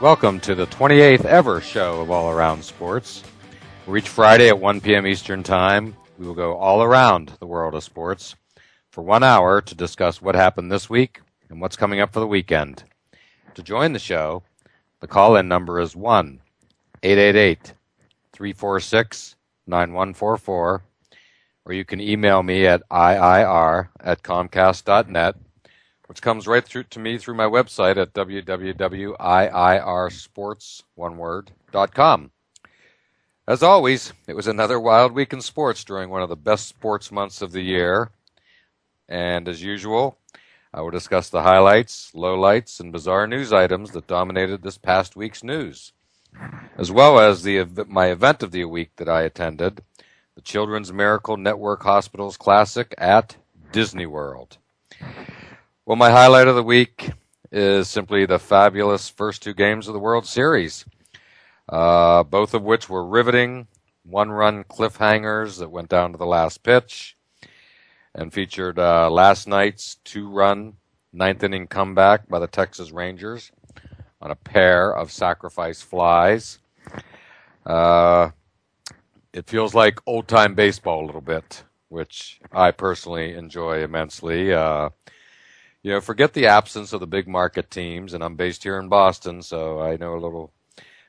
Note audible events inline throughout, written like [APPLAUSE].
Welcome to the 28th ever show of All Around Sports. Where each Friday at 1 p.m. Eastern Time, we will go all around the world of sports for one hour to discuss what happened this week and what's coming up for the weekend. To join the show, the call in number is 1 888 346 9144, or you can email me at IIR at Comcast.net which comes right through to me through my website at www.iirsports.com. As always, it was another wild week in sports during one of the best sports months of the year. And as usual, I will discuss the highlights, lowlights, and bizarre news items that dominated this past week's news, as well as the my event of the week that I attended, the Children's Miracle Network Hospitals Classic at Disney World. Well, my highlight of the week is simply the fabulous first two games of the World Series, uh, both of which were riveting, one run cliffhangers that went down to the last pitch and featured uh, last night's two run ninth inning comeback by the Texas Rangers on a pair of sacrifice flies. Uh, it feels like old time baseball a little bit, which I personally enjoy immensely. Uh, you know, forget the absence of the big market teams, and I'm based here in Boston, so I know a little,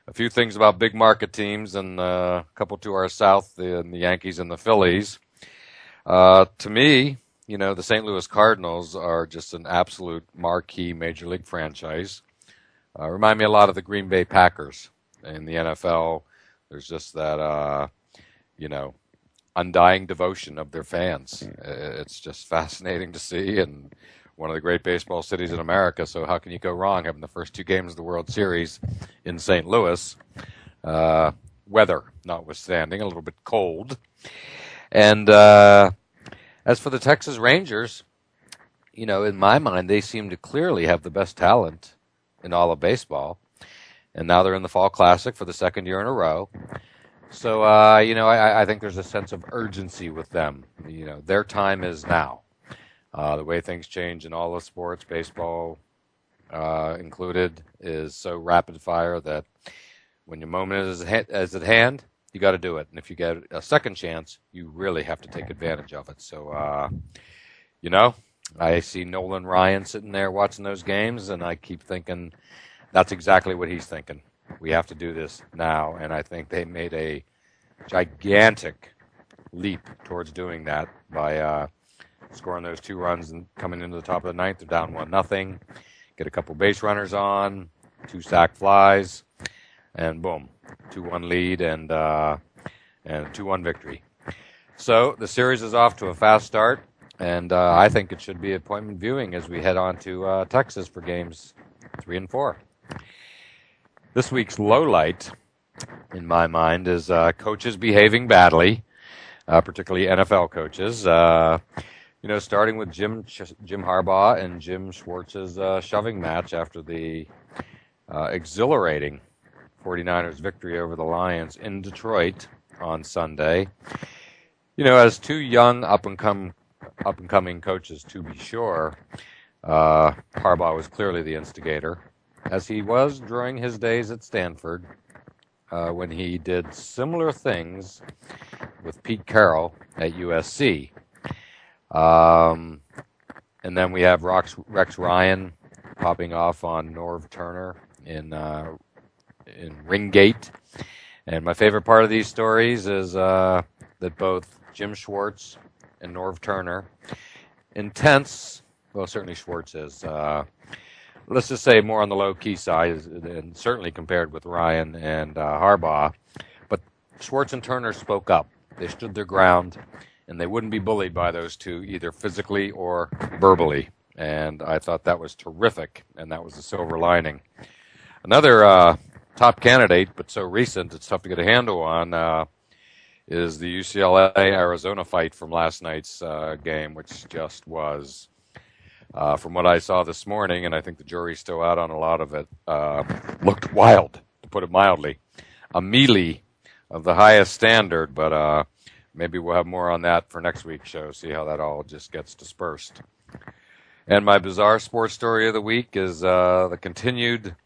a few things about big market teams, and uh, a couple to our south, the, the Yankees and the Phillies. Uh, to me, you know, the St. Louis Cardinals are just an absolute marquee major league franchise. Uh, remind me a lot of the Green Bay Packers in the NFL. There's just that, uh, you know, undying devotion of their fans. It's just fascinating to see, and one of the great baseball cities in America. So how can you go wrong having the first two games of the World Series in St. Louis? Uh, weather notwithstanding, a little bit cold. And uh, as for the Texas Rangers, you know, in my mind, they seem to clearly have the best talent in all of baseball. And now they're in the Fall Classic for the second year in a row. So, uh, you know, I, I think there's a sense of urgency with them. You know, their time is now. Uh, the way things change in all the sports, baseball uh, included, is so rapid fire that when your moment is, at hand, you got to do it. And if you get a second chance, you really have to take advantage of it. So, uh, you know, I see Nolan Ryan sitting there watching those games, and I keep thinking that's exactly what he's thinking. We have to do this now. And I think they made a gigantic leap towards doing that by uh, scoring those two runs and coming into the top of the ninth. They're down one nothing. Get a couple base runners on, two sac flies, and boom, two one lead and uh, and two one victory. So the series is off to a fast start, and uh, I think it should be appointment viewing as we head on to uh, Texas for games three and four. This week's low light, in my mind, is uh, coaches behaving badly, uh, particularly NFL coaches. You know, starting with Jim Jim Harbaugh and Jim Schwartz's uh, shoving match after the uh, exhilarating 49ers victory over the Lions in Detroit on Sunday. You know, as two young up and come up and coming coaches, to be sure, uh, Harbaugh was clearly the instigator, as he was during his days at Stanford. Uh, when he did similar things with Pete Carroll at USC. Um, and then we have Rex, Rex Ryan popping off on Norv Turner in uh, in Ringgate. And my favorite part of these stories is uh, that both Jim Schwartz and Norv Turner, intense, well, certainly Schwartz is, uh, let's just say more on the low key side, and certainly compared with Ryan and uh, Harbaugh. But Schwartz and Turner spoke up. They stood their ground, and they wouldn't be bullied by those two, either physically or verbally. And I thought that was terrific, and that was the silver lining. Another uh, top candidate, but so recent it's tough to get a handle on, uh, is the UCLA Arizona fight from last night's uh, game, which just was, uh, from what I saw this morning, and I think the jury's still out on a lot of it, uh, looked wild, to put it mildly. A melee of the highest standard, but uh, maybe we'll have more on that for next week's show, see how that all just gets dispersed. And my bizarre sports story of the week is uh, the continued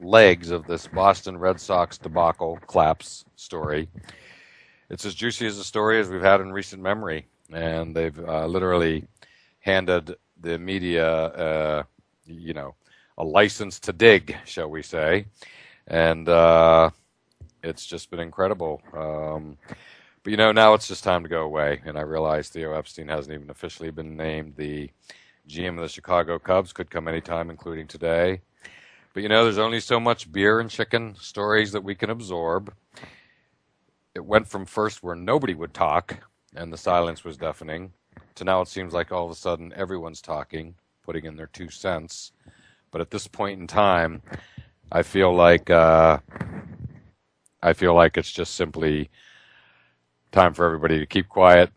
legs of this Boston Red Sox debacle collapse story. It's as juicy as a story as we've had in recent memory, and they've uh, literally handed the media, uh, you know, a license to dig, shall we say, and uh, it's just been incredible. Um, but you know, now it's just time to go away, and I realize Theo Epstein hasn't even officially been named the GM of the Chicago Cubs. Could come anytime, including today. But you know, there's only so much beer and chicken stories that we can absorb. It went from first where nobody would talk and the silence was deafening to now it seems like all of a sudden everyone's talking, putting in their two cents. But at this point in time, I feel like uh, I feel like it's just simply time for everybody to keep quiet,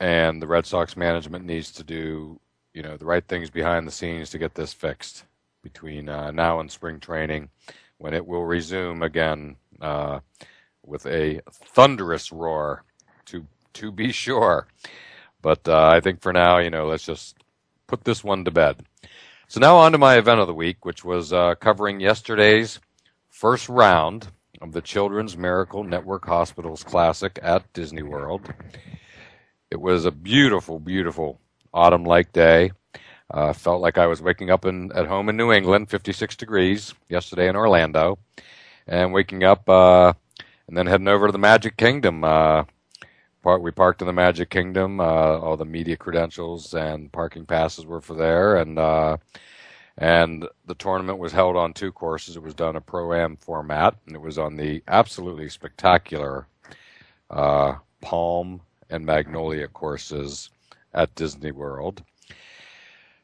and the Red Sox management needs to do you know the right things behind the scenes to get this fixed between uh, now and spring training, when it will resume again uh, with a thunderous roar, to to be [LAUGHS] sure. But uh, I think for now, you know, let's just put this one to bed. So now on to my event of the week, which was uh, covering yesterday's first round of the Children's Miracle Network Hospitals Classic at Disney World. It was a beautiful, beautiful autumn-like day. Uh, felt like I was waking up in, at home in New England, 56 degrees yesterday in Orlando, and waking up uh, and then heading over to the Magic Kingdom. Uh, part, we parked in the Magic Kingdom. Uh, all the media credentials and parking passes were for there, and uh, and the tournament was held on two courses. It was done a pro am format, and it was on the absolutely spectacular uh, Palm and Magnolia courses at Disney World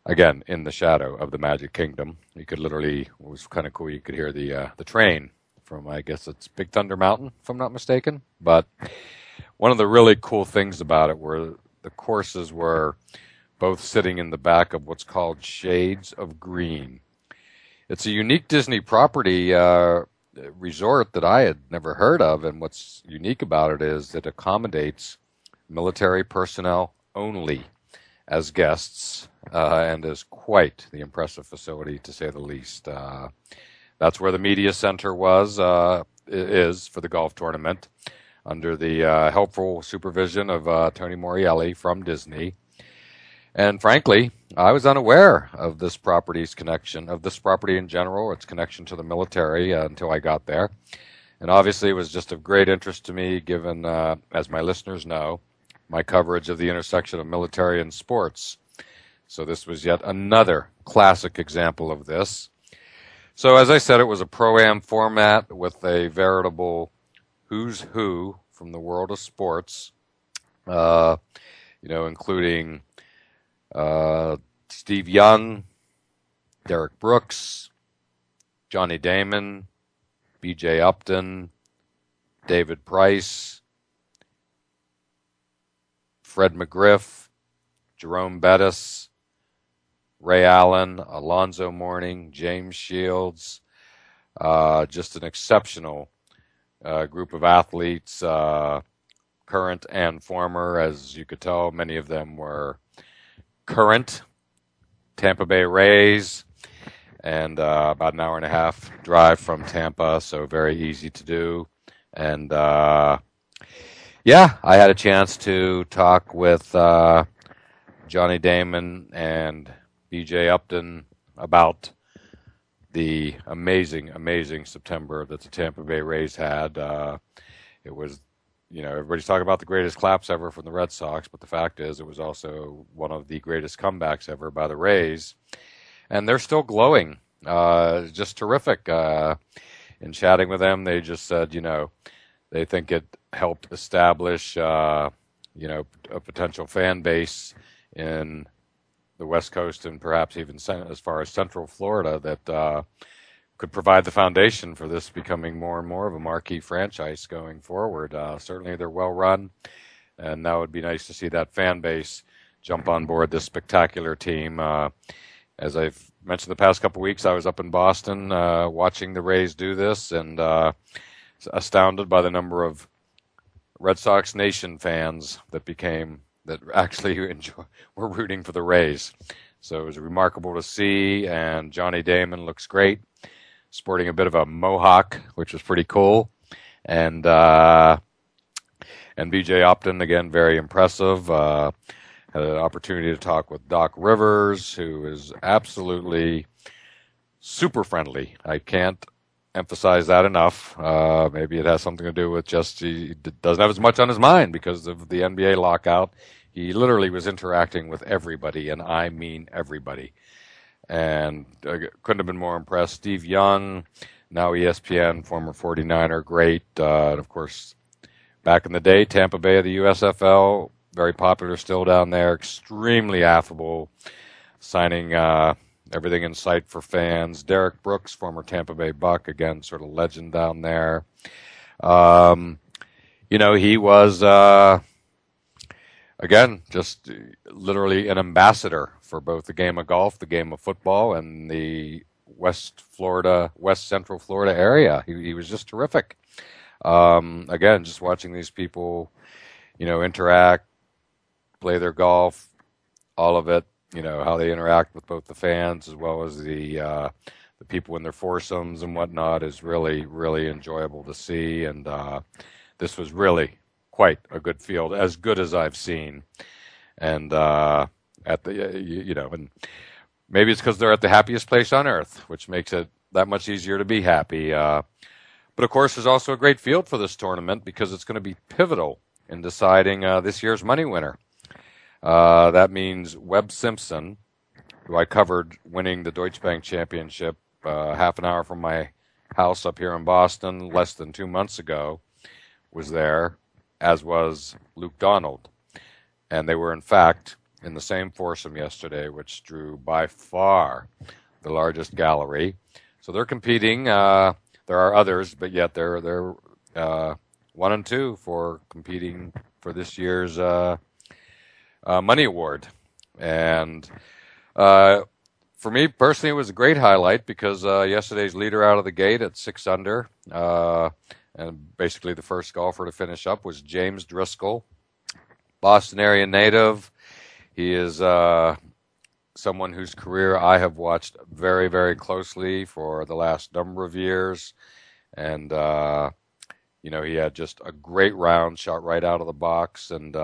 again in the shadow of the Magic Kingdom. You could literally it was kind of cool. You could hear the uh, the train from I guess it's Big Thunder Mountain, if I'm not mistaken. But one of the really cool things about it were the courses were both sitting in the back of what's called Shades of Green. It's a unique Disney property uh, resort that I had never heard of, and what's unique about it is it accommodates military personnel only as guests uh, and is quite the impressive facility to say the least. Uh, that's where the media center was uh, is for the golf tournament under the uh, helpful supervision of uh, Tony Morielli from Disney. And frankly, I was unaware of this property's connection, of this property in general, its connection to the military uh, until I got there. And obviously, it was just of great interest to me, given, as my listeners know, my coverage of the intersection of military and sports. So this was yet another classic example of this. So as I said, it was a pro-am format with a veritable who's who from the world of sports, uh, you know, including uh, Steve Young, Derrick Brooks, Johnny Damon, B.J. Upton, David Price, Fred McGriff, Jerome Bettis, Ray Allen, Alonzo Mourning, James Shields, uh, just an exceptional uh, group of athletes, uh, current and former. As you could tell, many of them were current Tampa Bay Rays, and uh, about an hour and a half drive from Tampa, so very easy to do. And uh, yeah, I had a chance to talk with uh, Johnny Damon and B.J. Upton about the amazing, amazing September that the Tampa Bay Rays had. Uh, it was, you know, everybody's talking about the greatest claps ever from the Red Sox, but the fact is, it was also one of the greatest comebacks ever by the Rays, and they're still glowing. Uh, just terrific. Uh, in chatting with them, they just said, you know, they think it helped establish, uh, you know, a potential fan base in the West Coast and perhaps even as far as Central Florida that uh, could provide the foundation for this becoming more and more of a marquee franchise going forward. Uh, certainly, they're well run, and now it'd be nice to see that fan base jump on board this spectacular team. Uh, as I've mentioned the past couple weeks, I was up in Boston uh, watching the Rays do this, and uh, astounded by the number of Red Sox Nation fans that became that [LAUGHS] actually [LAUGHS] enjoy, were rooting for the Rays. So it was remarkable to see, and Johnny Damon looks great, sporting a bit of a mohawk, which was pretty cool, and uh, and B.J. Upton again very impressive. Uh, had an opportunity to talk with Doc Rivers, who is absolutely super friendly. I can't emphasize that enough. Uh, maybe it has something to do with just he doesn't have as much on his mind because of the NBA lockout. He literally was interacting with everybody, and I mean everybody. And couldn't have been more impressed. Steve Young, now ESPN, former 49er, great. Uh, and of course, back in the day, Tampa Bay of the USFL, very popular still down there, extremely affable, signing uh, everything in sight for fans. Derrick Brooks, former Tampa Bay Buck, again, sort of legend down there. Um, you know, he was, uh, again, just literally an ambassador for both the game of golf, the game of football, and the West Florida, West Central Florida area. He, he was just terrific. Um, again, just watching these people, you know, interact, play their golf, all of it you know how they interact with both the fans as well as the uh, the people in their foursomes and whatnot is really really enjoyable to see. And uh, this was really quite a good field, as good as I've seen. And uh, at the you, know, and maybe it's because they're at the happiest place on earth, which makes it that much easier to be happy. Uh, but of course, there's also a great field for this tournament because it's going to be pivotal in deciding uh, this year's money winner. Uh, that means Webb Simpson, who I covered winning the Deutsche Bank Championship uh, half an hour from my house up here in Boston less than two months ago, was there, as was Luke Donald. And they were, in fact, in the same foursome yesterday, which drew by far the largest gallery. So they're competing. Uh, there are others, but yet they're they're uh, one and two for competing for this year's uh, uh, Money Award. And uh, for me personally, it was a great highlight because uh, yesterday's leader out of the gate at six under, and basically the first golfer to finish up was James Driscoll, Boston area native. He is uh, someone whose career I have watched very, very closely for the last number of years, and uh, you know he had just a great round, shot right out of the box, and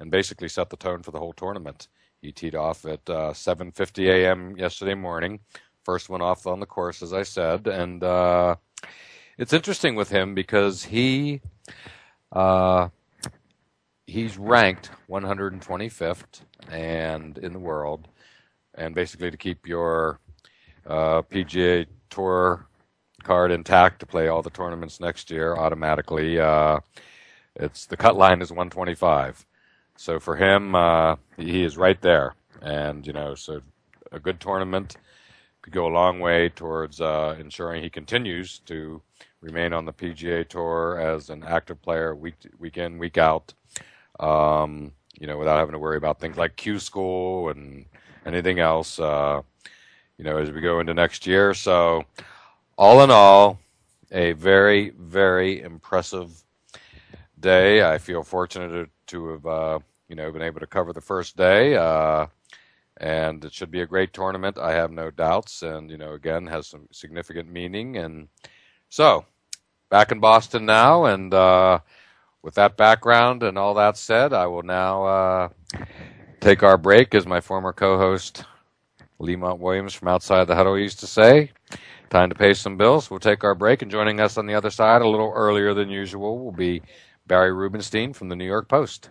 and basically set the tone for the whole tournament. He teed off at uh, 7:50 a.m. yesterday morning, first one off on the course, as I said, and uh, it's interesting with him because he uh, he's ranked 125th and in the world, and basically to keep your uh, PGA Tour card intact to play all the tournaments next year automatically. Uh, it's the cut line is 125. So for him, uh, he is right there, and you know, so a good tournament could go a long way towards uh, ensuring he continues to remain on the PGA Tour as an active player week week in week out. Um, you know, without having to worry about things like Q school and anything else. Uh, you know, as we go into next year. So, all in all, a very very impressive day. I feel fortunate to, to have uh, you know been able to cover the first day, uh, and it should be a great tournament. I have no doubts, and you know again has some significant meaning. And so back in Boston now, and uh, with that background and all that said, I will now uh, take our break, as my former co-host Lemont Williams from outside the huddle used to say. Time to pay some bills. We'll take our break, and joining us on the other side a little earlier than usual will be Barry Rubenstein from the New York Post.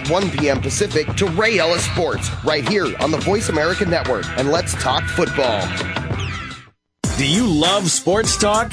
at 1 p.m. Pacific to Ray Ellis Sports right here on the Voice America Network. And let's talk football. Do you love sports talk?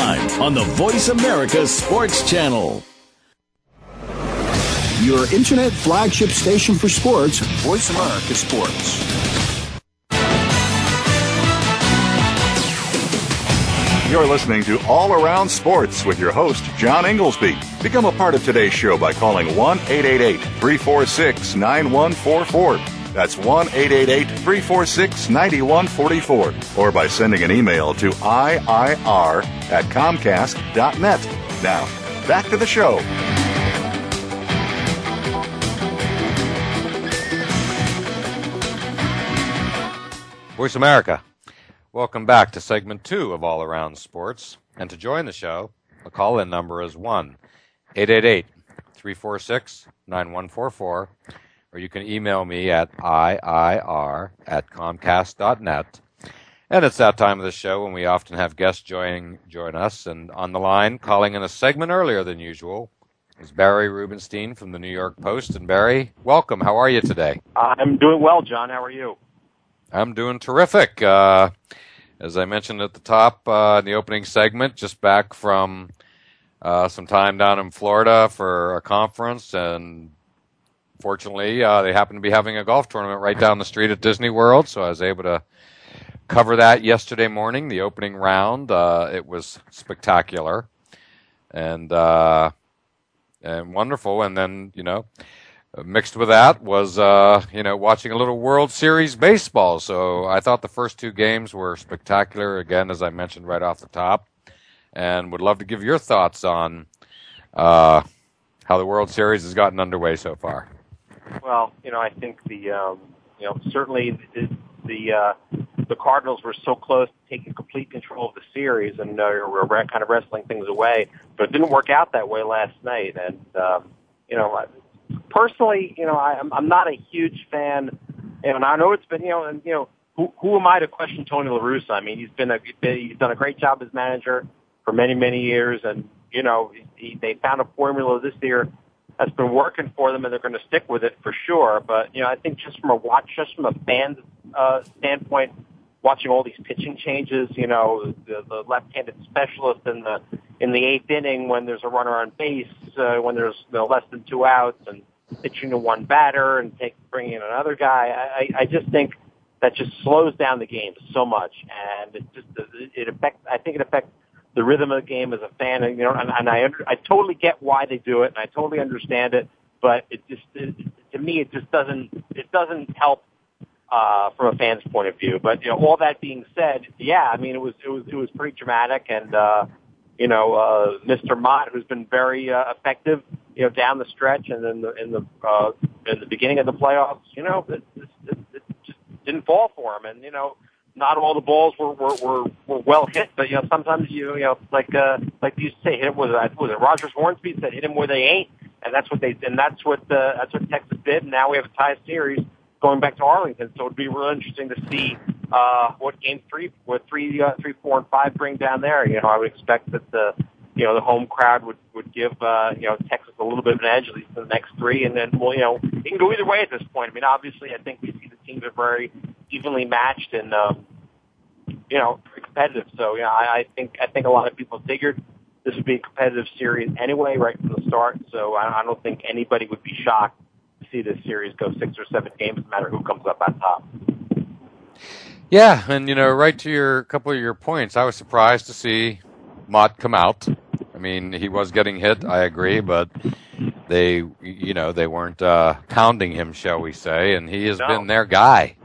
on the Voice America Sports Channel. Your internet flagship station for sports, Voice America Sports. You're listening to All Around Sports with your host, John Inglesby. Become a part of today's show by calling 1 888 346 9144. That's 1 888 346 9144 or by sending an email to IIR at Comcast.net. Now, back to the show. Voice America. Welcome back to segment two of All Around Sports. And to join the show, the call in number is 1 888 346 9144 or you can email me at iir at comcast.net. And it's that time of the show when we often have guests join join us. And on the line, calling in a segment earlier than usual, is Barry Rubenstein from the New York Post. And Barry, welcome. How are you today? I'm doing well, John. How are you? I'm doing terrific. Uh, as I mentioned at the top uh, in the opening segment, just back from uh, some time down in Florida for a conference and fortunately, uh, they happen to be having a golf tournament right down the street at Disney World, so I was able to cover that yesterday morning, the opening round. Uh, it was spectacular and uh, and wonderful. And then you know, mixed with that was uh, you know watching a little World Series baseball. So I thought the first two games were spectacular. Again, as I mentioned right off the top, and would love to give your thoughts on uh, how the World Series has gotten underway so far. Well, you know, I think the um, you know certainly the the, uh, the Cardinals were so close to taking complete control of the series, and uh, were kind of wrestling things away, but it didn't work out that way last night. And um, you know, personally, you know, I, I'm I'm not a huge fan, and I know it's been you know, and you know, who who am I to question Tony La Russa? I mean, he's been a he's done a great job as manager for many many years, and you know, he, they found a formula this year that's been working for them, and they're going to stick with it for sure. But you know, I think just from a watch, just from a fan uh, standpoint, watching all these pitching changes, you know, the, the left-handed specialist in the in the eighth inning when there's a runner on base, uh, when there's you know, less than two outs, and pitching to one batter and take bringing in another guy. I, I just think that just slows down the game so much, and it just it affects. I think it affects the rhythm of the game as a fan, and you know, and, and I under, I totally get why they do it, and I totally understand it, but it just it, to me it just doesn't it doesn't help uh, from a fan's point of view. But you know, all that being said, yeah, I mean it was it was it was pretty dramatic, and uh, you know, uh, Mr. Motte, who's been very uh, effective, you know, down the stretch and in the in the uh, in the beginning of the playoffs, you know, it, it, it just didn't fall for him, and you know not all the balls were, were, were, were well hit, but you know sometimes you you know like uh, like you say hit it with uh, was it Rogers Hornsby said hit him where they ain't. and that's what they and that's what the that's what Texas did. And now we have a tie series going back to Arlington. So it'd be real interesting to see uh, what game three, what three, uh, three, four, and five bring down there. You know, I would expect that the you know the home crowd would would give uh, you know Texas a little bit of an edge at least in the next three, and then well, you know, it can go either way at this point. I mean, obviously, I think we see the teams are very evenly matched and. Um, you know, competitive. So, yeah, I, I think I think a lot of people figured this would be a competitive series anyway, right from the start. So I, I don't think anybody would be shocked to see this series go six or seven games, no matter who comes up on top. Yeah, and you know, right to your couple of your points, I was surprised to see Motte come out. I mean, he was getting hit, I agree, but they, you know, they weren't uh, pounding him, shall we say, and he has no. been their guy.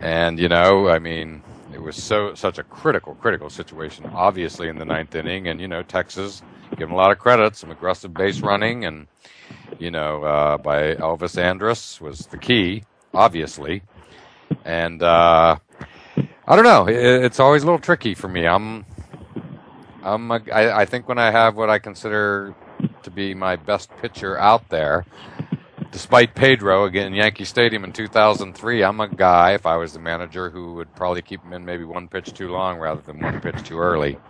And you know, I mean, it was so such a critical, critical situation, obviously in the ninth inning, and you know Texas give them a lot of credit, some aggressive base running, and you know uh, by Elvis Andrus was the key, obviously, and uh, I don't know, it, it's always a little tricky for me. I'm, I'm, a, I, I think when I have what I consider to be my best pitcher out there, despite Pedro again in Yankee Stadium in 2003, I'm a guy, if I was the manager, who would probably keep him in maybe one pitch too long rather than one pitch too early.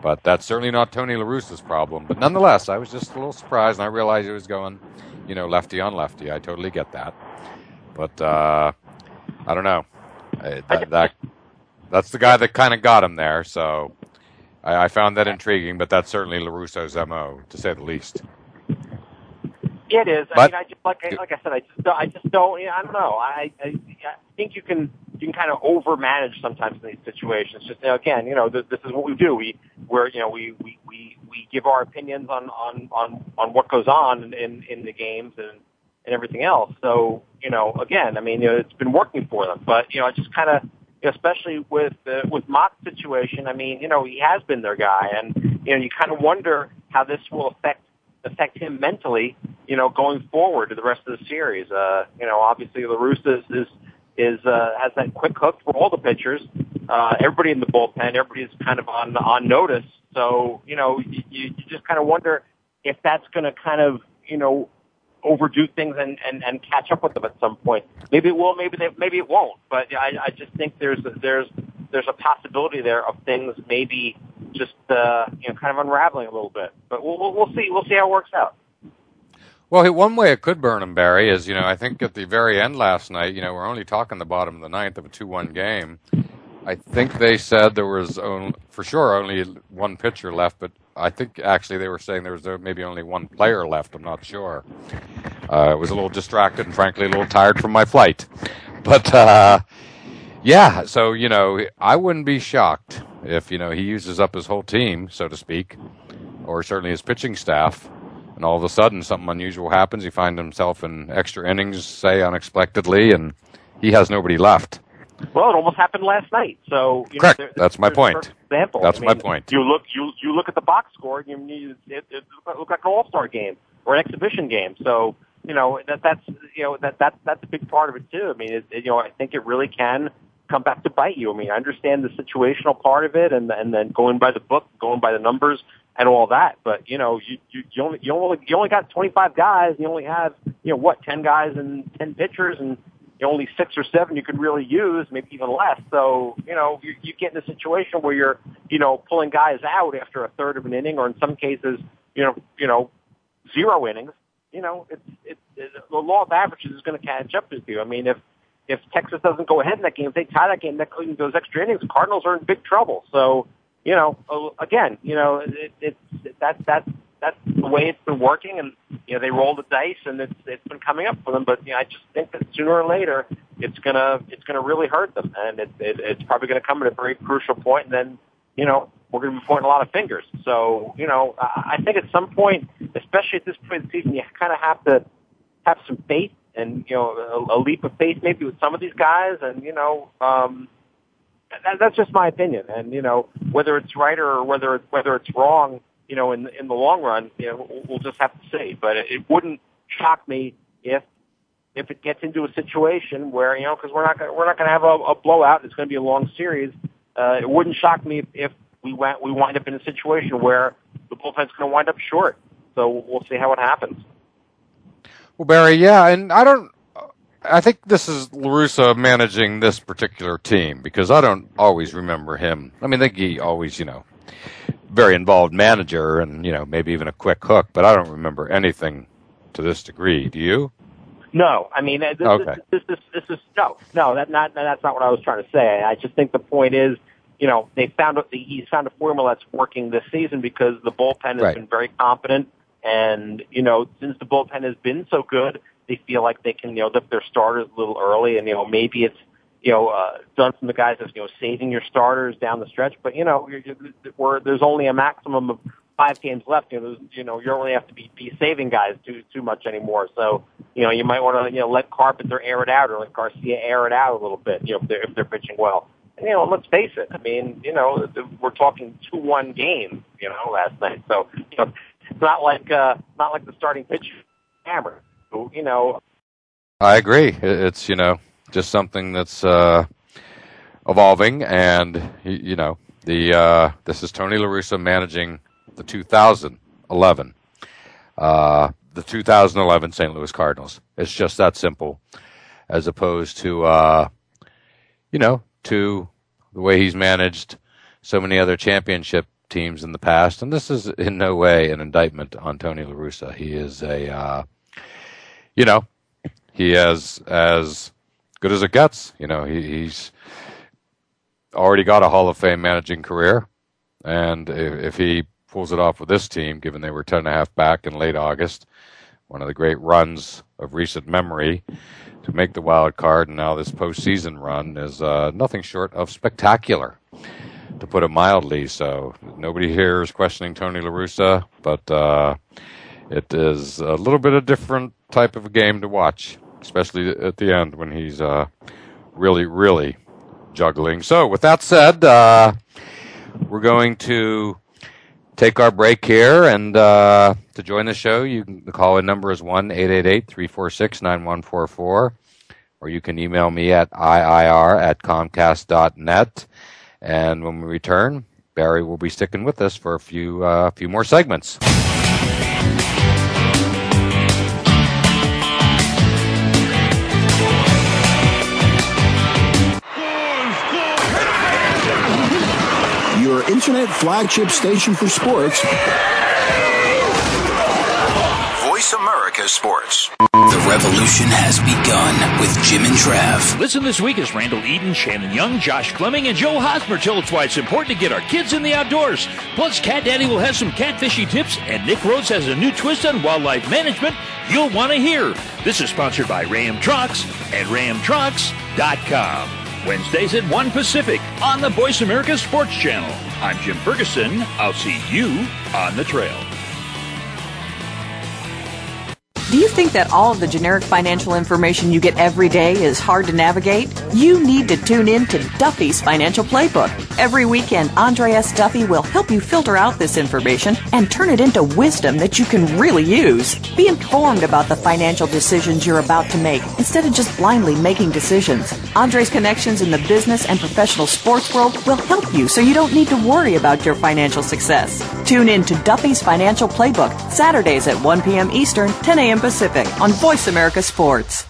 But that's certainly not Tony La Russa's problem. But nonetheless, I was just a little surprised, and I realized he was going, you know, lefty on lefty. I totally get that. But uh, I don't know. That, that, that's the guy that kind of got him there. So I, I found that intriguing. But that's certainly La Russa's mo, to say the least. It is. I but, mean, I just like like I said, I just I just don't. You know, I don't know. I, I I think you can you can kind of overmanage sometimes in these situations. Just you know, again, you know, this, this is what we do. We we're you know we we we we give our opinions on on on on what goes on in in the games and and everything else. So you know, again, I mean, you know, it's been working for them. But you know, I just kind of especially with uh, with Motte's situation. I mean, you know, he has been their guy, and you know, you kind of wonder how this will affect affect him mentally, you know, going forward to the rest of the series. Uh, you know, obviously La Russa is, is, is uh, has that quick hook for all the pitchers. Uh, everybody in the bullpen, everybody's kind of on on notice. So, you know, you, you just kind of wonder if that's going to kind of, you know, overdo things and, and, and catch up with them at some point. Maybe it will, maybe they, maybe it won't. But I, I just think there's there's there's a possibility there of things maybe just uh, you know kind of unraveling a little bit. But we'll, we'll, see. We'll see how it works out. Well, one way it could burn him, Barry, is you know I think at the very end last night, you know we're only talking the bottom of the ninth of a two-one game. I think they said there was only, for sure only one pitcher left, but I think actually they were saying there was maybe only one player left. I'm not sure. Uh, I was a little distracted and frankly a little tired from my flight, but uh, yeah. So you know I wouldn't be shocked if you know he uses up his whole team, so to speak, or certainly his pitching staff, and all of a sudden something unusual happens. He finds himself in extra innings, say unexpectedly, and he has nobody left. Well, it almost happened last night. So you correct. Know, there, That's my point. Example. That's I mean, my point. You look you you look at the box score. and You it, it, look like an all star game or an exhibition game. So you know that that's you know that that that's a big part of it too. I mean, it, you know, I think it really can come back to bite you. I mean, I understand the situational part of it, and and then going by the book, going by the numbers, and all that. But you know, you you, you only you only you only got 25 guys. You only have you know what 10 guys and 10 pitchers, and you only six or seven you could really use, maybe even less. So you know, you, you get in a situation where you're you know pulling guys out after a third of an inning, or in some cases, you know, you know, zero innings. You know, it's it's, it's the law of averages is going to catch up with you. I mean, if if Texas doesn't go ahead in that game, if they tie that game, that those extra innings, the Cardinals are in big trouble. So, you know, uh, again, you know, it, it's it, that that that's the way it's been working, and you know they roll the dice, and it's it's been coming up for them. But you know, I just think that sooner or later, it's gonna it's gonna really hurt them, and it, it it's probably gonna come at a very crucial point, and then you know we're gonna be pointing a lot of fingers. So, you know, I think at some point, especially at this point in the season, you kind of have to have some faith and you know a, a leap of faith maybe with some of these guys, and you know um, that, that's just my opinion. And you know whether it's right or whether it's whether it's wrong, you know in in the long run, you know we'll just have to see. But it, it wouldn't shock me if if it gets into a situation where you know because we're not gonna, we're not going to have a, a blowout. It's going to be a long series. Uh, it wouldn't shock me if, if we went we wind up in a situation where the bullpen's going to wind up short so we'll see how it happens. Well, Barry, yeah, and I don't. I think this is La Russa managing this particular team because I don't always remember him. I mean, I think he always, you know, very involved manager and, you know, maybe even a quick hook, but I don't remember anything to this degree. Do you? No, I mean, this, okay. this, this, this, this is, no, no, that not, that's not what I was trying to say. I just think the point is, you know, they found, he's found a formula that's working this season because the bullpen has Right. been very competent. And, you know, since the bullpen has been so good, they feel like they can, you know, lift their starters a little early. And, you know, maybe it's, you know, uh, done from the guys as, you know, saving your starters down the stretch. But, you know, you're, where there's only a maximum of five games left, you know, you know, you really have to be, be saving guys too, too much anymore. So, you know, you might want to, you know, let Carpenter air it out or let Garcia air it out a little bit, you know, if they're, if they're pitching well. And, you know, let's face it. I mean, you know, we're talking two one game, you know, last night. So, you know, it's not like uh, not like the starting pitch hammer. You know, I agree. It's you know just something that's uh, evolving, and you know the uh, this is Tony La Russa managing the 2011, uh, the 2011 St. Louis Cardinals. It's just that simple, as opposed to uh, you know to the way he's managed so many other championship teams in the past. And this is in no way an indictment on Tony La Russa. He is a uh, you know he has as good as it gets. You know, he, he's already got a Hall of Fame managing career, and if, if he pulls it off with this team, given they were ten and a half back in late August, one of the great runs of recent memory to make the wild card, and now this postseason run is uh, nothing short of spectacular. To put it mildly, so nobody here is questioning Tony La Russa, but uh, it is a little bit of different type of game to watch, especially at the end when he's uh, really, really juggling. So, with that said, uh, we're going to take our break here, and uh, to join the show, you can the call in number is one eight eight eight three four six nine one four four, or you can email me at iir at comcast.net. And when we return, Barry will be sticking with us for a few uh, few more segments. Your internet flagship station for sports. Voice America Sports. The revolution has begun with Jim and Trav. Listen this week as Randall Eden, Shannon Young, Josh Fleming, and Joe Hosmer tell us why it's important to get our kids in the outdoors. Plus, Cat Daddy will have some catfishing tips, and Nick Rhodes has a new twist on wildlife management you'll want to hear. This is sponsored by Ram Trucks at ramtrucks.com. Wednesdays at 1 Pacific on the Voice America Sports Channel. I'm Jim Ferguson. I'll see you on the trail. Do you think that all of the generic financial information you get every day is hard to navigate? You need to tune in to Duffy's Financial Playbook. Every weekend, Andre S. Duffy will help you filter out this information and turn it into wisdom that you can really use. Be informed about the financial decisions you're about to make instead of just blindly making decisions. Andre's connections in the business and professional sports world will help you so you don't need to worry about your financial success. Tune in to Duffy's Financial Playbook, Saturdays at 1 p.m. Eastern, 10 a.m. Pacific on Voice America Sports.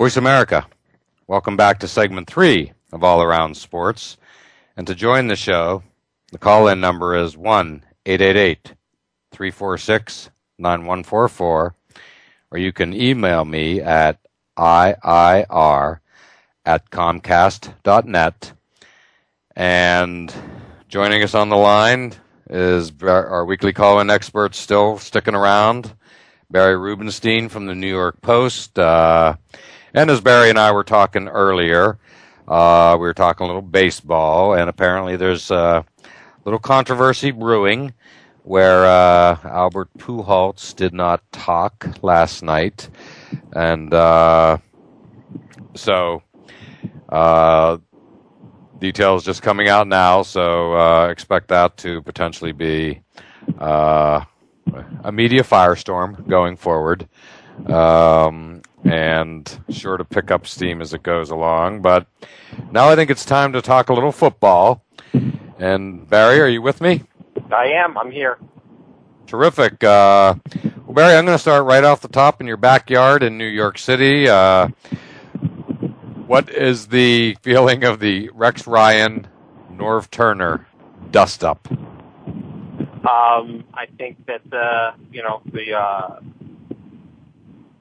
Voice America. Welcome back to segment three of All Around Sports. And to join the show, the call in number is 1 888 346 9144, or you can email me at IIR at Comcast.net. And joining us on the line is our weekly call in expert still sticking around, Barry Rubenstein from the New York Post. Uh, and as Barry and I were talking earlier, uh, we were talking a little baseball, and apparently there's a little controversy brewing where uh, Albert Pujols did not talk last night, and uh, so uh, details just coming out now. So uh, expect that to potentially be uh, a media firestorm going forward. Um, and sure to pick up steam as it goes along. But now I think it's time to talk a little football. And Barry, are you with me? I am. I'm here. Terrific. Uh, well, Barry, I'm going to start right off the top in your backyard in New York City. Uh, what is the feeling of the Rex Ryan, Norv Turner dust up? Um, I think that uh, you know the uh,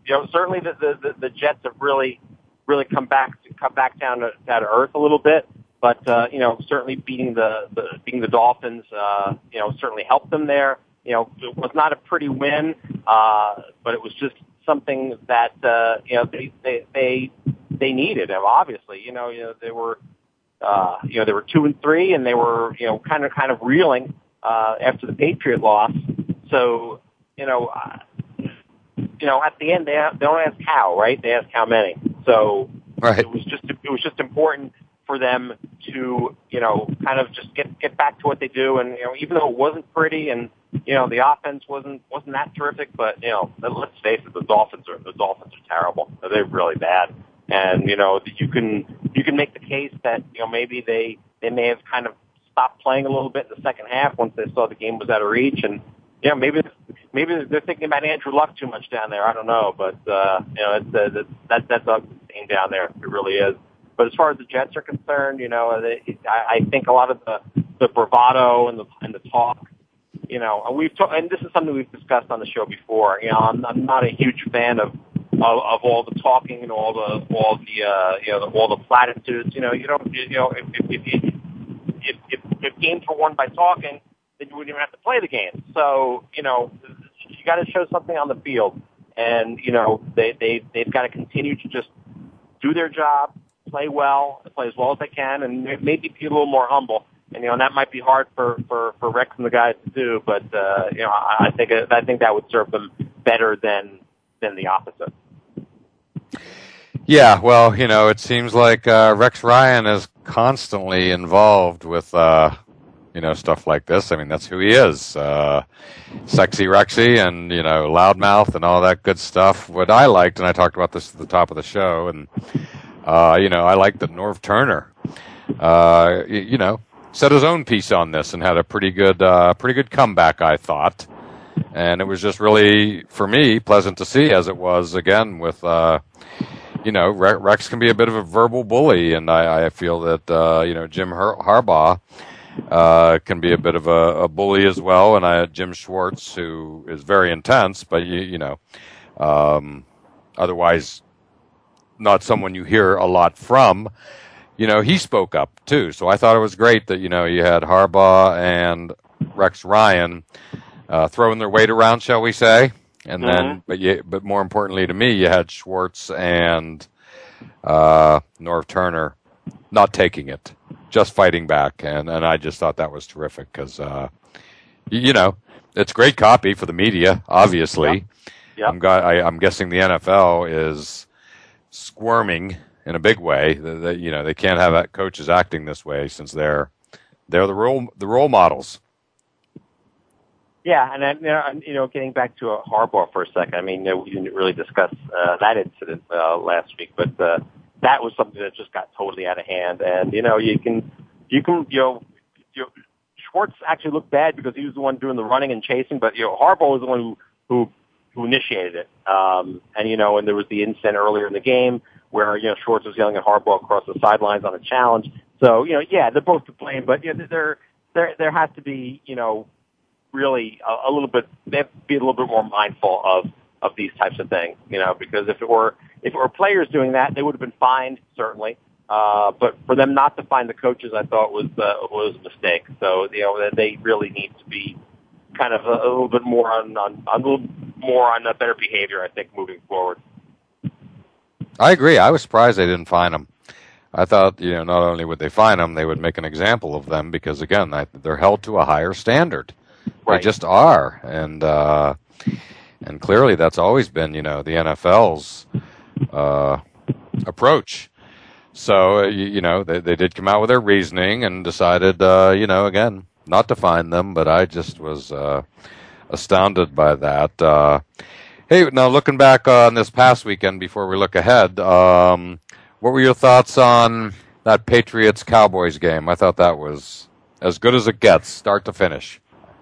you know certainly the, the the Jets have really really come back to, come back down to, down to earth a little bit. But uh, you know certainly beating the, the beating the Dolphins uh, you know certainly helped them there. You know it was not a pretty win, uh, but it was just something that uh, you know they they they they needed. Obviously, you know, you know they were, uh, you know, they were two and three, and they were, you know, kind of kind of reeling uh, after the Patriot loss. So, you know, you know, at the end they they don't ask how, right? They ask how many. So right. it was just it was just important for them to, you know, kind of just get get back to what they do. And you know, even though it wasn't pretty, and you know, the offense wasn't wasn't that terrific, but you know, let's face it, the Dolphins are the Dolphins are terrible. They're really bad. And you know, you can you can make the case that you know maybe they they may have kind of stopped playing a little bit in the second half once they saw the game was out of reach, and yeah, maybe maybe they're thinking about Andrew Luck too much down there. I don't know, but uh, you know, it's uh, that that's a thing down there. It really is. But as far as the Jets are concerned, you know, they, I, I think a lot of the the bravado and the and the talk you know, and we've talked, and this is something we've discussed on the show before. You know, I'm, I'm not a huge fan of of, of all the talking and all the all the uh, you know the, all the platitudes. You know, you don't you know if if if, if, if, if games were won by talking, then you wouldn't even have to play the game. So you know, you got to show something on the field, and you know they they they've got to continue to just do their job, play well, play as well as they can, and maybe be a little more humble. And you know, that might be hard for for for Rex and the guys to do, but uh, you know, I, I think I think that would serve them better than than the opposite. Yeah, well, you know, it seems like uh, Rex Ryan is constantly involved with, uh, you know, stuff like this. I mean, that's who he is. Uh, sexy Rexy and, you know, loudmouth and all that good stuff. What I liked, and I talked about this at the top of the show, and, uh, you know, I liked that Norv Turner, uh, you, know, set his own piece on this and had a pretty good, uh, pretty good comeback, I thought. And it was just really, for me, pleasant to see as it was again with, uh, you know, Rex can be a bit of a verbal bully, and I, I feel that uh, you know Jim Harbaugh uh, can be a bit of a, a, bully as well. And I had Jim Schwartz, who is very intense, but you, you know, um, otherwise not someone you hear a lot from. You know, he spoke up too, so I thought it was great that you know you had Harbaugh and Rex Ryan uh, throwing their weight around, shall we say? and mm-hmm. then but you, but more importantly to me, you had Schwartz and uh, Norv Turner not taking it, just fighting back, and and I just thought that was terrific because uh, you know it's great copy for the media, obviously. Yep. I'm, I, am guessing the NFL is squirming in a big way. That you know they can't have coaches acting this way since they're they're the role the role models. Yeah, and then, you know, getting back to a Harbaugh for a second. I mean, we didn't really discuss uh, that incident uh, last week, but uh, that was something that just got totally out of hand. And you know, you can, you can, you know, you know, Schwartz actually looked bad because he was the one doing the running and chasing, but you know, Harbaugh was the one who who who initiated it. Um, and you know, and there was the incident earlier in the game where you know Schwartz was yelling at Harbaugh across the sidelines on a challenge. So you know, yeah, they're both to blame, but you know, there there there has to be you know really a, a little bit. They have to be a little bit more mindful of of these types of things. You know, because if it were if it were players doing that, they would have been fined certainly. Uh, but for them not to find the coaches, I thought was uh, was a mistake. So you know they really need to be kind of a, a little bit more on, on, a little more on a better behavior. I think moving forward. I agree. I was surprised they didn't find them. I thought, you know, not only would they find them, they would make an example of them because, again, they're held to a higher standard. Right. They just are, and uh, and clearly that's always been, you know, the NFL's uh, approach. So, uh, you, you, know, they they did come out with their reasoning and decided, uh, you know, again, not to find them. But I just was uh, astounded by that. Uh, Hey, now looking back on this past weekend before we look ahead, um, what were your thoughts on that Patriots Cowboys game? I thought that was as good as it gets, start to finish.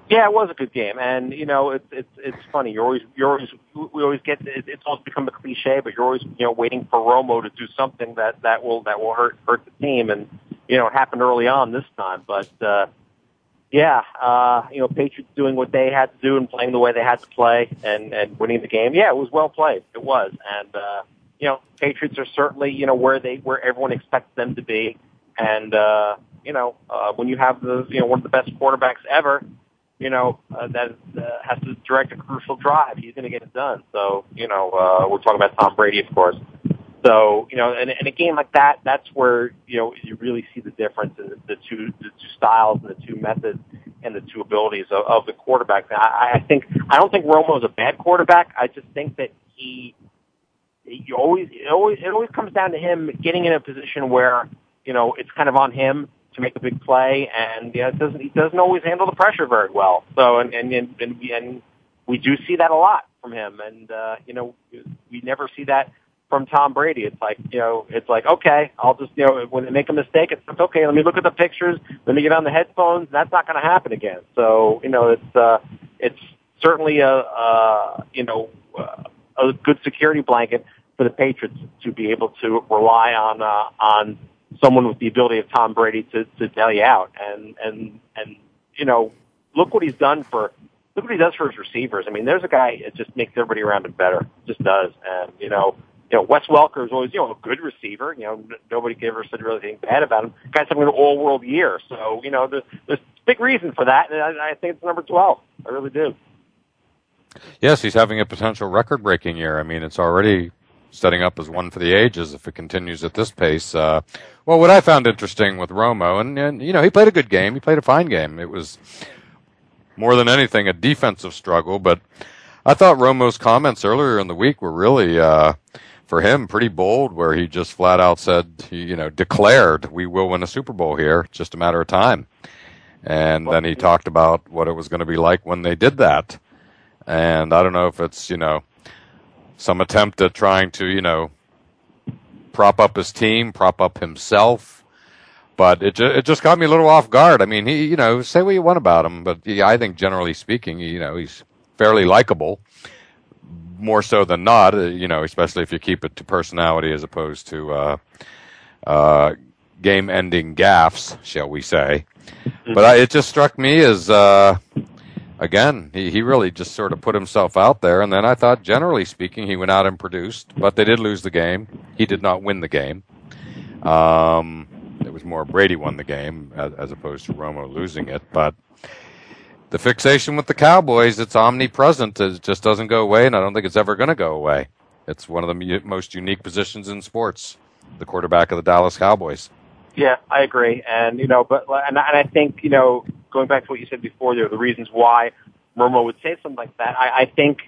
Yeah, it was a good game, and you know it's it's it's funny. You're always you're always we always get it's always become a cliche, but you're always you know waiting for Romo to do something that that will that will hurt hurt the team, and you know it happened early on this time, but. uh yeah, uh, you know, Patriots doing what they had to do and playing the way they had to play and, and winning the game. Yeah, it was well played. It was. And, uh, you know, Patriots are certainly, you know, where they, where everyone expects them to be. And, uh, you know, uh, when you have the, you know, one of the best quarterbacks ever, you know, uh, that uh, has to direct a crucial drive, he's going to get it done. So, you know, uh, we're talking about Tom Brady, of course. So, you know, in, in a game like that, that's where, you know, you really see the difference in the, two, the two styles and the two methods and the two abilities of, of the quarterback. I, I think, I don't think Romo is a bad quarterback. I just think that he, you always, it always, it always comes down to him getting in a position where, you know, it's kind of on him to make a big play and, you know, it doesn't, he doesn't always handle the pressure very well. So, and, and, and, and, and we do see that a lot from him. And, uh, you know, we never see that from Tom Brady. It's like, you know, it's like, okay, I'll just, you know, when they make a mistake, it's like, okay, let me look at the pictures, let me get on the headphones. That's not going to happen again. So, you know, it's, uh, it's certainly a, uh, you know, a good security blanket for the Patriots to be able to rely on, uh, on someone with the ability of Tom Brady to, to bail you out. And, and, and, you know, look what he's done for, look what he does for his receivers. I mean, there's a guy that just makes everybody around him better. Just does. And, you know, you know, Wes Welker is always, you know, a good receiver. You know, nobody ever said really anything bad about him. Guy's having an all-world year. So, you know, there's, there's big reason for that, and I, I think it's number 12. I really do. Yes, he's having a potential record-breaking year. I mean, it's already setting up as one for the ages if it continues at this pace. Uh, well, what I found interesting with Romo, and, and, you know, he played a good game. He played a fine game. It was more than anything a defensive struggle, but I thought Romo's comments earlier in the week were really, uh, for him pretty bold where he just flat out said, he, you know, declared we will win a Super Bowl here, just a matter of time. And then he talked about what it was going to be like when they did that. And I don't know if it's, you know, some attempt at trying to, you know, prop up his team, prop up himself. But it ju- it just got me a little off guard. I mean, he, you know, say what you want about him, but he, I think generally speaking, you know, he's fairly likable more so than not, uh, you know, especially if you keep it to personality as opposed to uh, uh, game-ending gaffes, shall we say? Mm-hmm. But I, it just struck me as, uh, again, he, he really just sort of put himself out there, and then I thought, generally speaking, he went out and produced, but they did lose the game. He did not win the game. Um, it was more Brady won the game as, as opposed to Romo losing it, but the fixation with the Cowboys, it's omnipresent. It just doesn't go away, and I don't think it's ever going to go away. It's one of the most unique positions in sports, the quarterback of the Dallas Cowboys. Yeah, I agree, and you know, but and, and I think you know, going back to what you said before, there are the reasons why Romo would say something like that. I, I think,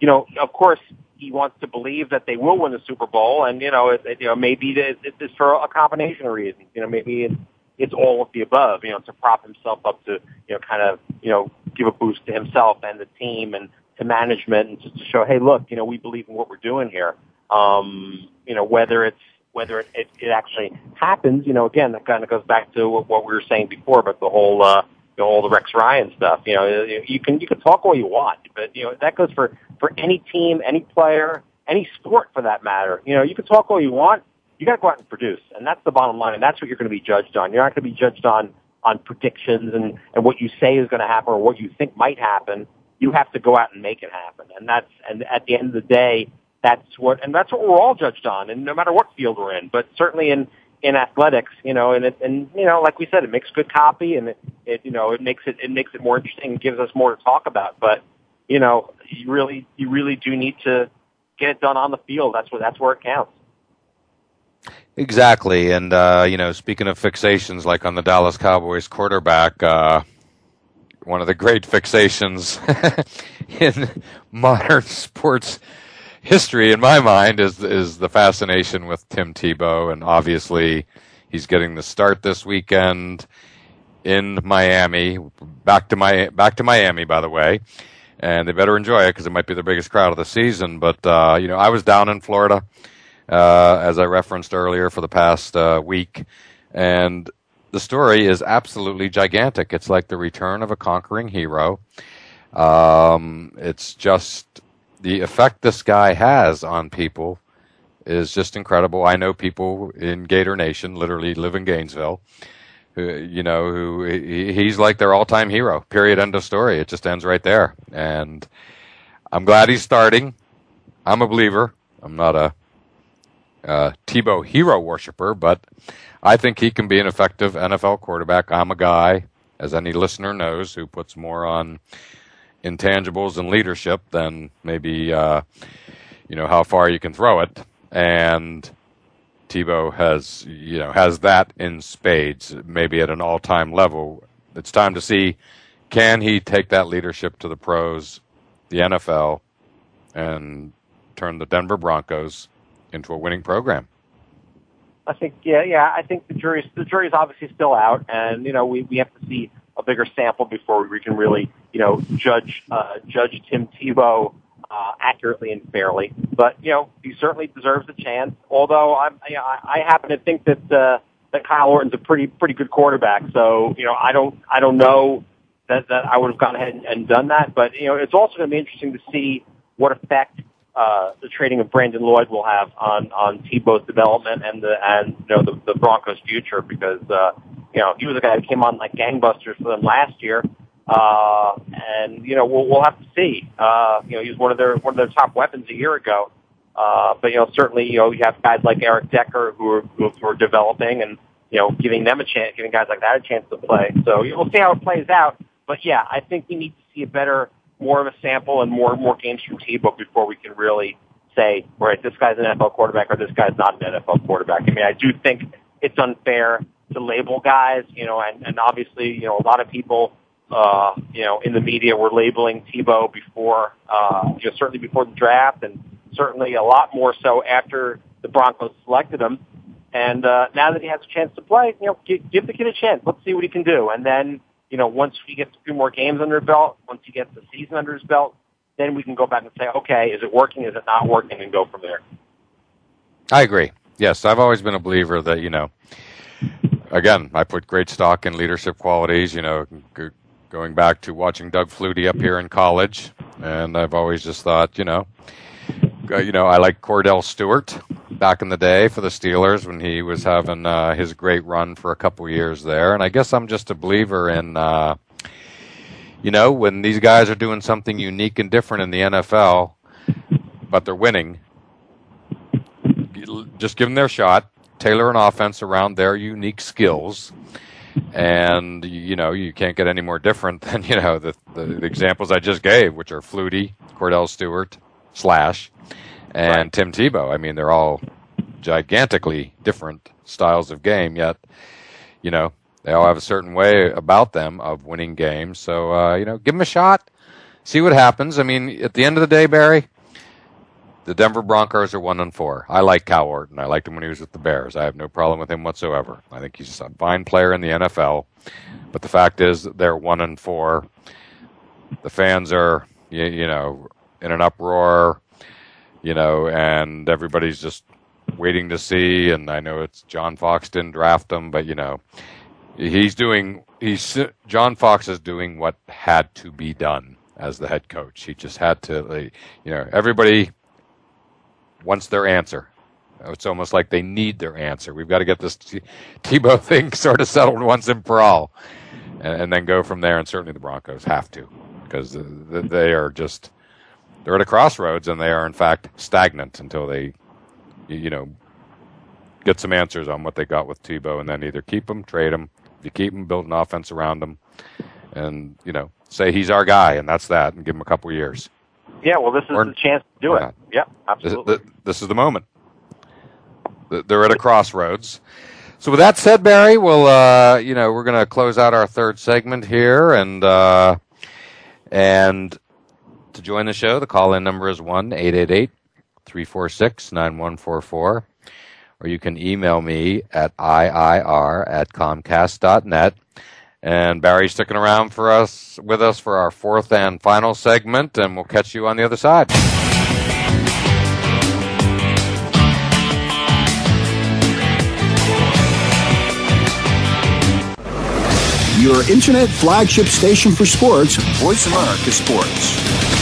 you know, of course, he wants to believe that they will win the Super Bowl, and you know, it, it, you know, maybe it, it's for a combination of reasons. You know, maybe it's it's all of the above, you know, to prop himself up to, you know, kind of, you know, give a boost to himself and the team and to management and just to show, hey, look, you know, we believe in what we're doing here. Um, you know, whether it's, whether it, it, it actually happens, you know, again, that kind of goes back to what, what we were saying before about the whole, uh, know, all the Rex Ryan stuff. You know, you can, you can talk all you want, but, you know, that goes for, for any team, any player, any sport for that matter. You know, you can talk all you want you got to go out and produce, and that's the bottom line, and that's what you're going to be judged on. You're not going to be judged on on predictions and, and what you say is going to happen or what you think might happen. You have to go out and make it happen. And that's, and at the end of the day, that's what, and that's what we're all judged on, and no matter what field we're in. But certainly in in athletics, you know, and it, and you know, like we said, it makes good copy, and it, it you know, it makes it it makes it more interesting, and gives us more to talk about. But you know, you really you really do need to get it done on the field. That's what that's where it counts. Exactly, and uh, you know, speaking of fixations, like on the Dallas Cowboys quarterback, uh, one of the great fixations [LAUGHS] in modern sports history in my mind is is the fascination with Tim Tebow, and obviously he's getting the start this weekend in Miami. Back to my back to Miami, by the way, and they better enjoy it because it might be the biggest crowd of the season. But uh, you know, I was down in Florida uh, as I referenced earlier for the past uh, week, and the story is absolutely gigantic. It's like the return of a conquering hero. Um, it's just the effect this guy has on people is just incredible. I know people in Gator Nation, literally live in Gainesville, who, you know, who he's like their all-time hero. Period. End of story. It just ends right there. And I'm glad he's starting. I'm a believer. I'm not a uh, Tebow hero worshiper, but I think he can be an effective NFL quarterback. I'm a guy, as any listener knows, who puts more on intangibles and leadership than maybe uh, you know how far you can throw it. And Tebow has you know has that in spades, maybe at an all-time level. It's time to see can he take that leadership to the pros, the NFL, and turn the Denver Broncos into a winning program. I think yeah, yeah. I think the jury's the jury's obviously still out, and you know we we have to see a bigger sample before we can really, you know, judge uh, judge Tim Tebow uh, accurately and fairly. But you know, he certainly deserves a chance. Although I'm, you know, I, happen to think that uh, that Kyle Orton's a pretty pretty good quarterback. So you know, I don't I don't know that that I would have gone ahead and, and done that. But you know, it's also going to be interesting to see what effect uh, the trading of Brandon Lloyd will have on on Tebow's development and the and you know the, the Broncos' future because uh, you know, he was a guy that came on like gangbusters for them last year. Uh, and you know, we'll, we'll have to see. Uh, you know, he was one of their one of their top weapons a year ago. Uh, but you know, certainly, you know, you have guys like Eric Decker who are who are developing, and you know, giving them a chance, giving guys like that a chance to play. So we'll see how it plays out. But yeah, I think we need to see a better, more of a sample and more more games from Tebow before we can really say, all right, this guy's an NFL quarterback or this guy's not an NFL quarterback. I mean, I do think it's unfair to label guys, you know, and, and obviously, you know, a lot of people, uh, you know, in the media were labeling Tebow before, uh, you know, certainly before the draft and certainly a lot more so after the Broncos selected him. And, uh, now that he has a chance to play, you know, give, give the kid a chance. Let's see what he can do. And then, you know, once he gets a few more games under his belt, once he gets the season under his belt, then we can go back and say, okay, is it working? Is it not working? And go from there. I agree. Yes, I've always been a believer that, you know, again, I put great stock in leadership qualities. You know, g- going back to watching Doug Flutie up here in college, and I've always just thought, you know, you know, I like Kordell Stewart back in the day for the Steelers when he was having uh, his great run for a couple years there, and I guess I'm just a believer in. Uh, you know, when these guys are doing something unique and different in the NFL, but they're winning, just give them their shot tailor an offense around their unique skills. And you know you can't get any more different [LAUGHS] than you know the, the, the examples I just gave, which are Flutie, Kordell Stewart, Slash, and right. Tim Tebow. I mean, they're all gigantically different styles of game, yet you know they all have a certain way about them of winning games. So uh, you know, give them a shot, see what happens. I mean, at the end of the day, Barry, the Denver Broncos are one and four. I like Kyle Orton. I liked him when he was with the Bears. I have no problem with him whatsoever. I think he's a fine player in the NFL. But the fact is, they're one and four. The fans are, you, you know, in an uproar, you know, and everybody's just waiting to see. And I know it's John Fox didn't draft him, but you know, he's doing. He's John Fox is doing what had to be done as the head coach. He just had to, you know, everybody wants their answer. It's almost like they need their answer. We've got to get this Tebow [LAUGHS] thing sort of settled once and for all, and, and then go from there. And certainly the Broncos have to because they are just they're at a crossroads and they are in fact stagnant until they you know get some answers on what they got with Tebow and then either keep him, trade him. If you keep him, build an offense around him, and you know say he's our guy and that's that, and give him a couple years. Yeah, well, this is or, the chance to do it. Yeah, absolutely. This, this, is the moment. They're at a crossroads. So with that said, Barry, we'll uh, you know we're going to close out our third segment here, and uh, and to join the show, the call in number is 1 888 346 9144. Or you can email me at IIR at Comcast.net. And Barry's sticking around for us with us for our fourth and final segment, and we'll catch you on the other side. Your internet flagship station for sports, Voice America Sports.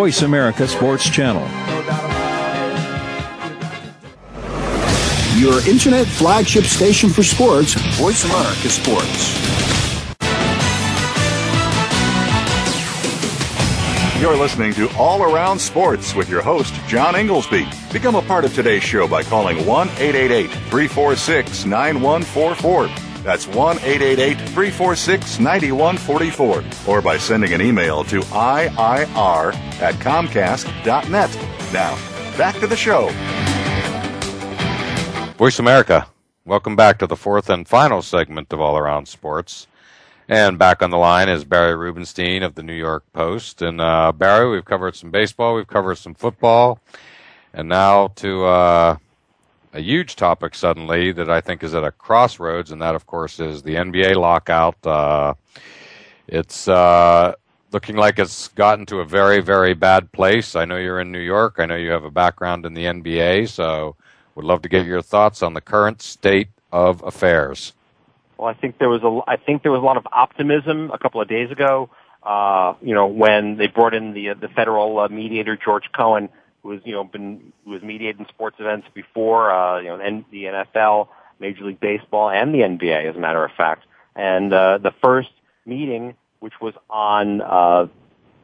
Voice America Sports Channel. Your internet flagship station for sports, Voice America Sports. You're listening to All Around Sports with your host, John Inglesby. Become a part of today's show by calling 1 888 346 9144. That's 1 888 346 9144 or by sending an email to IIR at Comcast.net. Now, back to the show. Voice America, welcome back to the fourth and final segment of All Around Sports. And back on the line is Barry Rubenstein of the New York Post. And uh, Barry, we've covered some baseball, we've covered some football, and now to uh, a huge topic suddenly that I think is at a crossroads, and that, of course, is the NBA lockout. Uh, it's uh, looking like it's gotten to a very, very bad place. I know you're in New York. I know you have a background in the NBA, so would love to get your thoughts on the current state of affairs. Well, I think there was a I think there was a lot of optimism a couple of days ago. Uh, you know, when they brought in the the federal uh, mediator George Cohen who has you know been who has mediated sports events before, uh, you know, the NFL, Major League Baseball, and the NBA, as a matter of fact. And uh, the first meeting, which was on uh,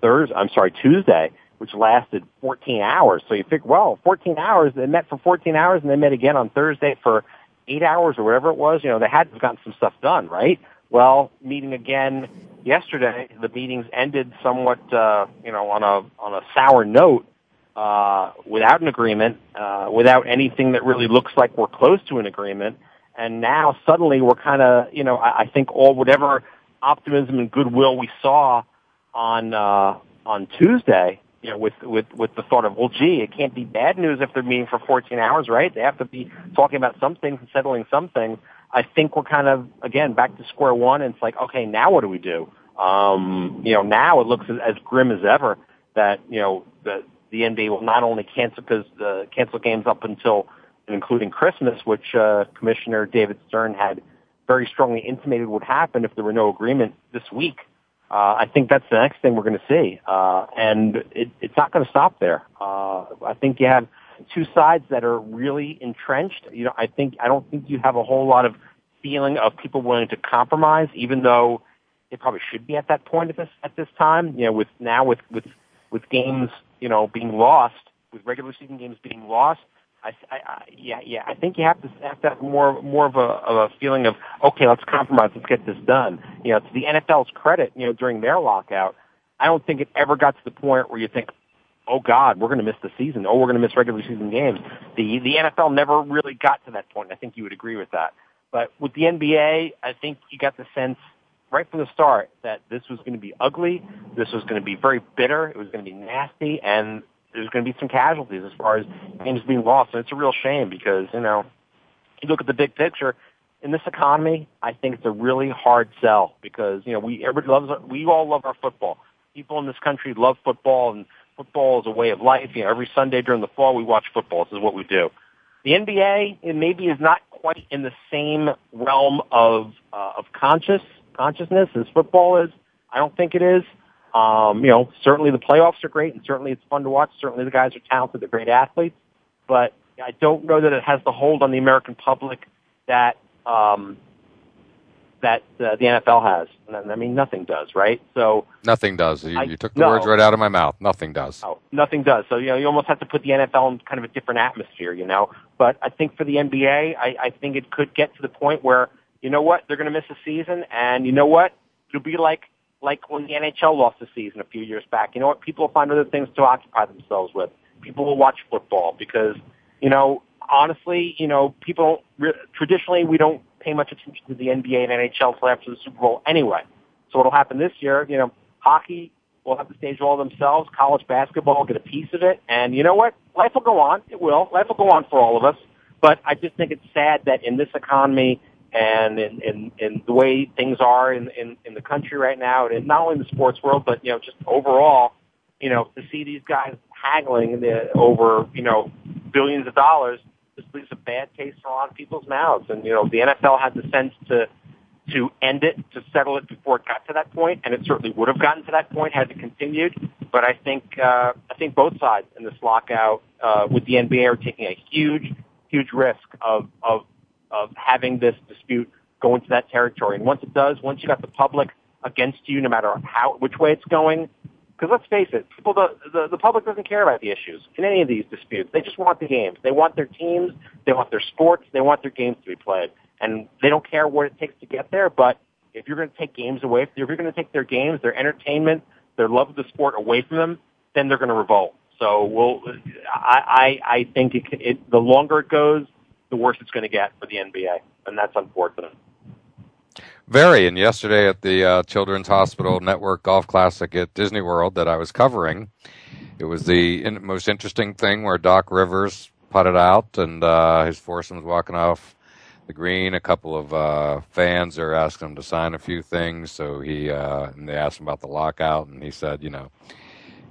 Thursday, I'm sorry, Tuesday, which lasted 14 hours. So you think, well, 14 hours. They met for 14 hours, and they met again on Thursday for eight hours or whatever it was. You know, they had gotten some stuff done, right? Well, meeting again yesterday, the meetings ended somewhat, uh, you know, on a on a sour note uh, without an agreement, uh, without anything that really looks like we're close to an agreement. And now suddenly we're kind of, you know, I, I think all whatever optimism and goodwill we saw on uh, on Tuesday, you know, with with with the thought of, well, gee, it can't be bad news if they're meeting for 14 hours, right? They have to be talking about some things and settling some things. I think we're kind of again back to square one, and it's like, okay, now what do we do? Um, you know, now it looks as, as grim as ever that you know the the NBA will not only cancel because uh, cancel games up until including Christmas, which uh, Commissioner David Stern had very strongly intimated would happen if there were no agreement this week. Uh, I think that's the next thing we're going to see, uh, and it, it's not going to stop there. Uh, I think you have two sides that are really entrenched. You know, I think I don't think you have a whole lot of feeling of people willing to compromise, even though they probably should be at that point at this at this time. You know, with now with with with games, you know, being lost, with regular season games being lost, I, I, I, yeah, yeah. I think you have to have to have more more of a of a feeling of okay, let's compromise, let's get this done. You know, to the NFL's credit, you know, during their lockout, I don't think it ever got to the point where you think, oh God, we're going to miss the season. Oh, we're going to miss regular season games. The the NFL never really got to that point. I think you would agree with that. But with the NBA, I think you got the sense right from the start that this was going to be ugly. This was going to be very bitter. It was going to be nasty, and there's going to be some casualties as far as games being lost. And it's a real shame because, you know, you look at the big picture, in this economy, I think it's a really hard sell because, you know, we, everybody loves, we all love our football. People in this country love football and football is a way of life. You know, every Sunday during the fall, we watch football. This is what we do. The NBA, it maybe is not quite in the same realm of, uh, of conscious, consciousness as football is. I don't think it is. Um, you know, certainly the playoffs are great, and certainly it's fun to watch. Certainly the guys are talented; they're great athletes. But I don't know that it has the hold on the American public that um, that uh, the NFL has. I mean, nothing does, right? So nothing does. You, I, you took the no. words right out of my mouth. Nothing does. No, nothing does. So you know, you almost have to put the NFL in kind of a different atmosphere, you know. But I think for the NBA, I, I think it could get to the point where you know what they're going to miss a season, and you know what it'll be like like when the NHL lost the season a few years back. You know what? People will find other things to occupy themselves with. People will watch football because, you know, honestly, you know, people traditionally we don't pay much attention to the NBA and NHL until after the Super Bowl anyway. So what'll happen this year? You know, hockey will have the stage all themselves. College basketball will get a piece of it, and you know what? Life will go on. It will. Life will go on for all of us. But I just think it's sad that in this economy and in, in, in the way things are in, in, in the country right now, and not only in the sports world, but, you know, just overall, you know, to see these guys haggling the, over, you know, billions of dollars just leaves a bad taste in a lot of people's mouths. And, you know, the NFL had the sense to, to end it, to settle it before it got to that point, and it certainly would have gotten to that point had it continued. But I think, uh, I think both sides in this lockout, uh, with the NBA are taking a huge, huge risk of, of of having this dispute go into that territory. And once it does, once you got the public against you, no matter how which way it's going, because let's face it, people the, the the public doesn't care about the issues in any of these disputes. They just want the games. They want their teams. They want their sports. They want their games to be played, and they don't care what it takes to get there. But if you're going to take games away, if you're going to take their games, their entertainment, their love of the sport away from them, then they're going to revolt. So we'll, I, I, I think it, it, the longer it goes, the worse it's going to get for the NBA, and that's unfortunate. Very. And yesterday at the uh, Children's Hospital Network Golf Classic at Disney World that I was covering, it was the in- most interesting thing where Doc Rivers putted out and uh, his foursome was walking off the green. A couple of uh, fans are asking him to sign a few things, so he uh, and they asked him about the lockout, and he said, you know,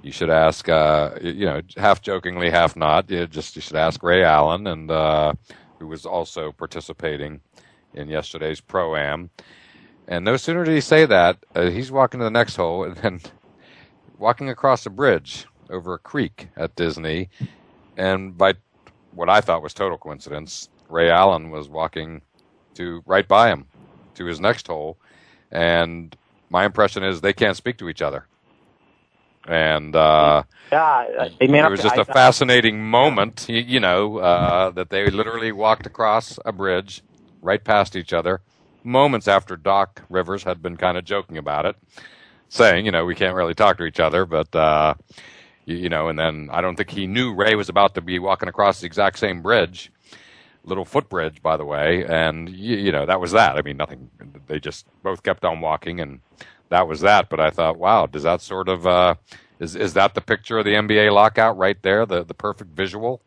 you should ask, uh, you know, half jokingly, half not. You just you should ask Ray Allen, and uh, who was also participating in yesterday's pro am. And no sooner did he say that, uh, he's walking to the next hole and then walking across a bridge over a creek at Disney. And by what I thought was total coincidence, Ray Allen was walking to right by him to his next hole. And my impression is they can't speak to each other and uh, yeah, they may it was just a fascinating moment. You, you know uh, that they literally walked across a bridge right past each other, moments after Doc Rivers had been kind of joking about it, saying, you know, we can't really talk to each other, but. Uh, you, you know, and then I don't think he knew Ray was about to be walking across the exact same bridge, little footbridge, by the way, and you, you know that was that. I mean, nothing. They just both kept on walking, and that was that. But I thought, wow, does that sort of uh, is is that the picture of the NBA lockout right there, the the perfect visual?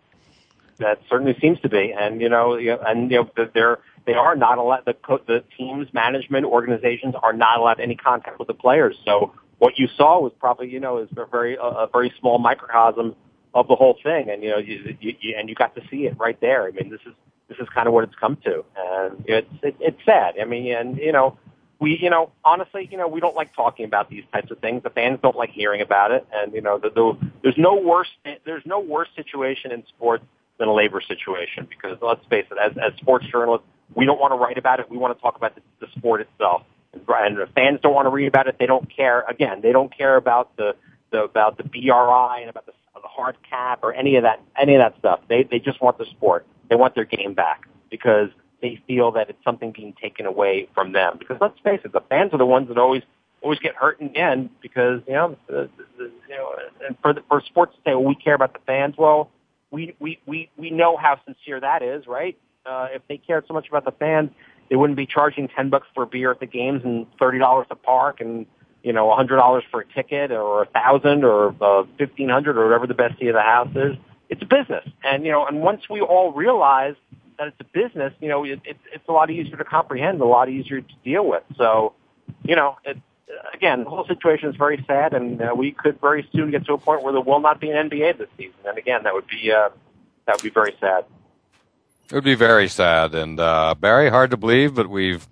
That certainly seems to be, and you know, and you know, they're they are not allowed. The co- the teams, management, organizations are not allowed any contact with the players. So what you saw was probably you know is a very a very small microcosm of the whole thing, and you know, you, you, you and you got to see it right there. I mean, this is this is kind of what it's come to, and it's it, it's sad. I mean, and you know, we, you know, honestly, you know, we don't like talking about these types of things. The fans don't like hearing about it, and you know, the, the, there's no worse there's no worse situation in sports than a labor situation because let's face it, as as sports journalists, we don't want to write about it. We want to talk about the, the sport itself, and the fans don't want to read about it. They don't care. Again, they don't care about the the about the BRI and about the the hard cap or any of that any of that stuff. They they just want the sport. They want their game back because they feel that it's something being taken away from them. Because let's face it, the fans are the ones that always always get hurt in the end because you know, the, the, you know, and for the, for sports to say, well, we care about the fans. Well, we we we we know how sincere that is, right? Uh, if they cared so much about the fans, they wouldn't be charging ten bucks for a beer at the games and thirty dollars to park and you know a hundred dollars for a ticket or a thousand or uh, fifteen hundred or whatever the best seat of the house is. It's a business, and you know, and once we all realize that it's a business, you know, it, it, it's a lot easier to comprehend, a lot easier to deal with. So, you know, it, again, the whole situation is very sad, and uh, we could very soon get to a point where there will not be an NBA this season. And again, that would be uh, that would be very sad. It would be very sad, and uh, Barry, hard to believe, but we've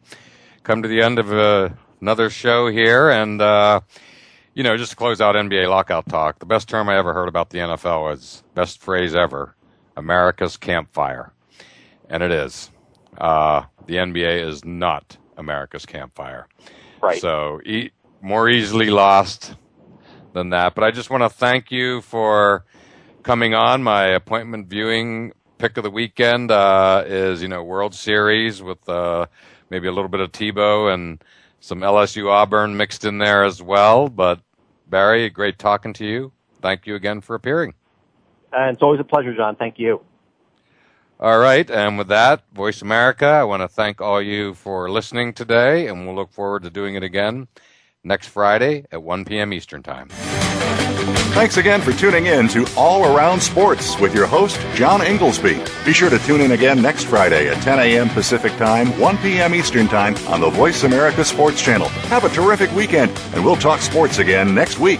come to the end of uh, another show here, and uh, you know, just to close out NBA lockout talk, the best term I ever heard about the NFL was best phrase ever: America's campfire, and it is. Uh, the NBA is not America's campfire. Right. So e- more easily lost than that. But I just want to thank you for coming on. My appointment viewing pick of the weekend uh, is you know World Series with uh, maybe a little bit of Tebow and some LSU Auburn mixed in there as well. But Barry, great talking to you. Thank you again for appearing. And it's always a pleasure, John. Thank you. All right, and with that, Voice America, I want to thank all you for listening today, and we'll look forward to doing it again next Friday at 1 p.m. Eastern Time. Thanks again for tuning in to All Around Sports with your host, John Inglesby. Be sure to tune in again next Friday at 10 a.m. Pacific Time, 1 p.m. Eastern Time on the Voice America Sports Channel. Have a terrific weekend, and we'll talk sports again next week.